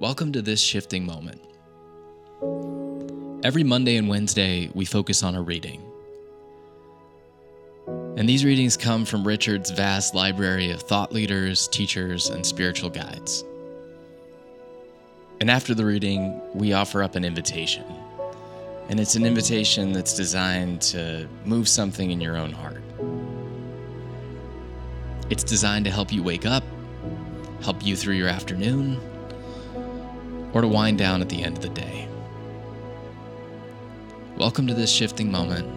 Welcome to this shifting moment. Every Monday and Wednesday, we focus on a reading. And these readings come from Richard's vast library of thought leaders, teachers, and spiritual guides. And after the reading, we offer up an invitation. And it's an invitation that's designed to move something in your own heart. It's designed to help you wake up, help you through your afternoon, or to wind down at the end of the day. Welcome to this shifting moment.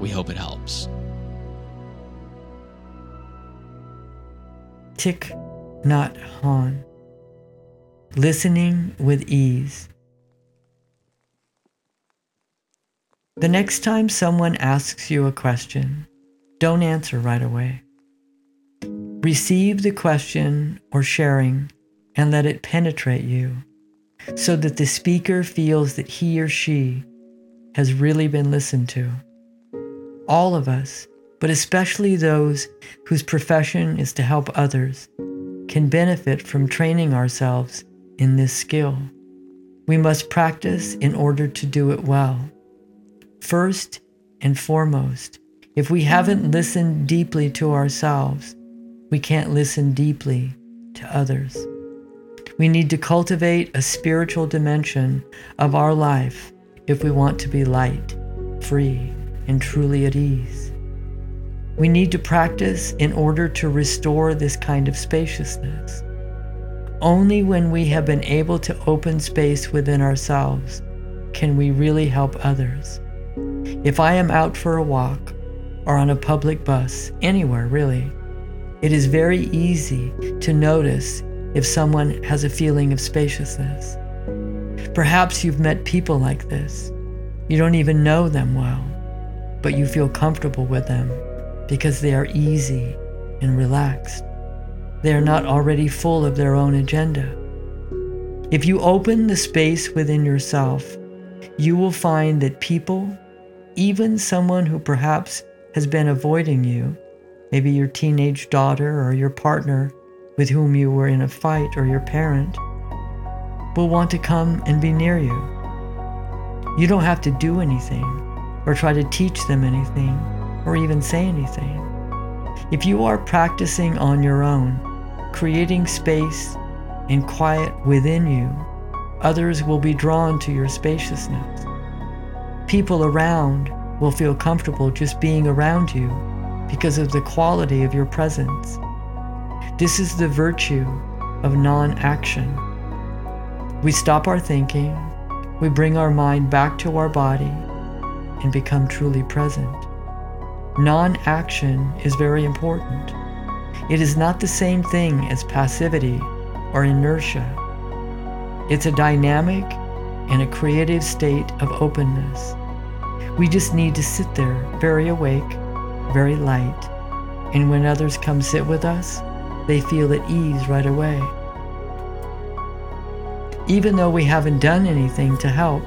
We hope it helps. Thich Nhat Hanh. Listening with ease. The next time someone asks you a question, don't answer right away. Receive the question or sharing and let it penetrate you so that the speaker feels that he or she has really been listened to. All of us, but especially those whose profession is to help others, can benefit from training ourselves in this skill. We must practice in order to do it well. First and foremost, if we haven't listened deeply to ourselves, we can't listen deeply to others. We need to cultivate a spiritual dimension of our life if we want to be light, free, and truly at ease. We need to practice in order to restore this kind of spaciousness. Only when we have been able to open space within ourselves can we really help others. If I am out for a walk or on a public bus, anywhere really, it is very easy to notice if someone has a feeling of spaciousness. Perhaps you've met people like this. You don't even know them well, but you feel comfortable with them because they are easy and relaxed. They are not already full of their own agenda. If you open the space within yourself, you will find that people, even someone who perhaps has been avoiding you, maybe your teenage daughter or your partner with whom you were in a fight or your parent, will want to come and be near you. You don't have to do anything or try to teach them anything or even say anything. If you are practicing on your own, creating space and quiet within you, others will be drawn to your spaciousness. People around will feel comfortable just being around you because of the quality of your presence. This is the virtue of non action. We stop our thinking, we bring our mind back to our body, and become truly present. Non action is very important. It is not the same thing as passivity or inertia. It's a dynamic and a creative state of openness. We just need to sit there very awake, very light, and when others come sit with us, they feel at ease right away. Even though we haven't done anything to help,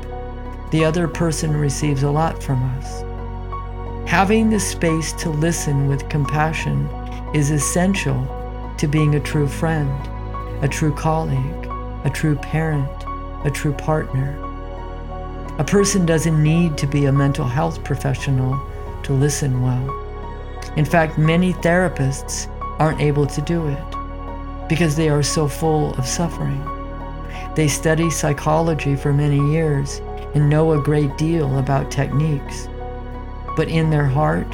the other person receives a lot from us. Having the space to listen with compassion is essential to being a true friend, a true colleague, a true parent, a true partner. A person doesn't need to be a mental health professional to listen well. In fact, many therapists aren't able to do it because they are so full of suffering. They study psychology for many years and know a great deal about techniques but in their heart,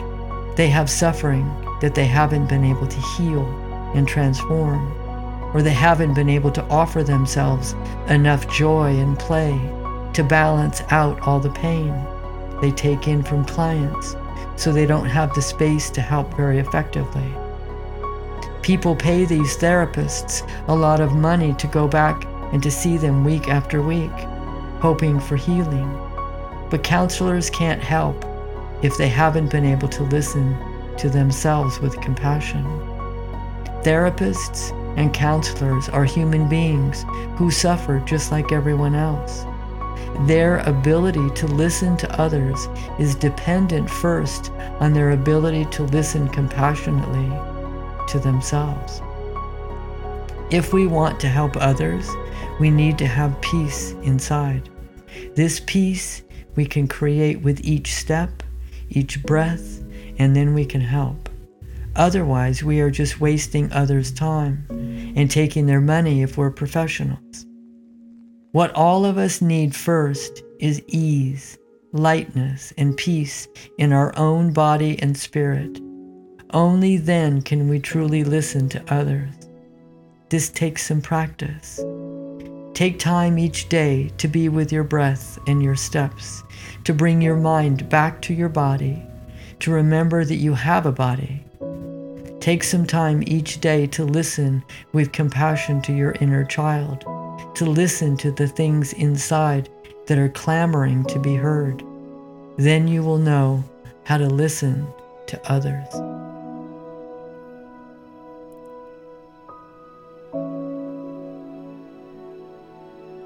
they have suffering that they haven't been able to heal and transform, or they haven't been able to offer themselves enough joy and play to balance out all the pain they take in from clients, so they don't have the space to help very effectively. People pay these therapists a lot of money to go back and to see them week after week, hoping for healing. But counselors can't help if they haven't been able to listen to themselves with compassion. Therapists and counselors are human beings who suffer just like everyone else. Their ability to listen to others is dependent first on their ability to listen compassionately to themselves. If we want to help others, we need to have peace inside. This peace we can create with each step, each breath, and then we can help. Otherwise, we are just wasting others' time and taking their money if we're professionals. What all of us need first is ease, lightness, and peace in our own body and spirit. Only then can we truly listen to others. This takes some practice. Take time each day to be with your breath and your steps, to bring your mind back to your body, to remember that you have a body. Take some time each day to listen with compassion to your inner child, to listen to the things inside that are clamoring to be heard. Then you will know how to listen to others.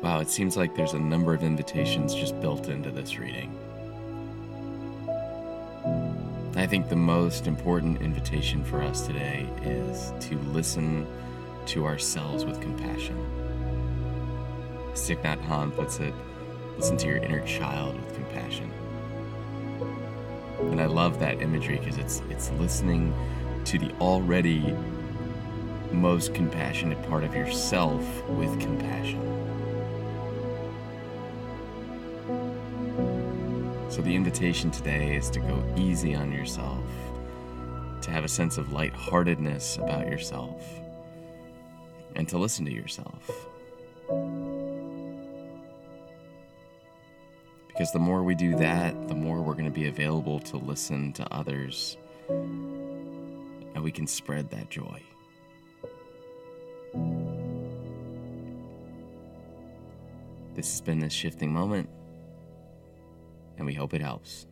Wow, it seems like there's a number of invitations just built into this reading. I think the most important invitation for us today is to listen to ourselves with compassion. Thich Nhat Hanh puts it listen to your inner child with compassion. And I love that imagery because it's it's listening to the already most compassionate part of yourself with compassion. So, the invitation today is to go easy on yourself, to have a sense of lightheartedness about yourself, and to listen to yourself. Because the more we do that, the more we're going to be available to listen to others, and we can spread that joy. This has been this shifting moment and we hope it helps.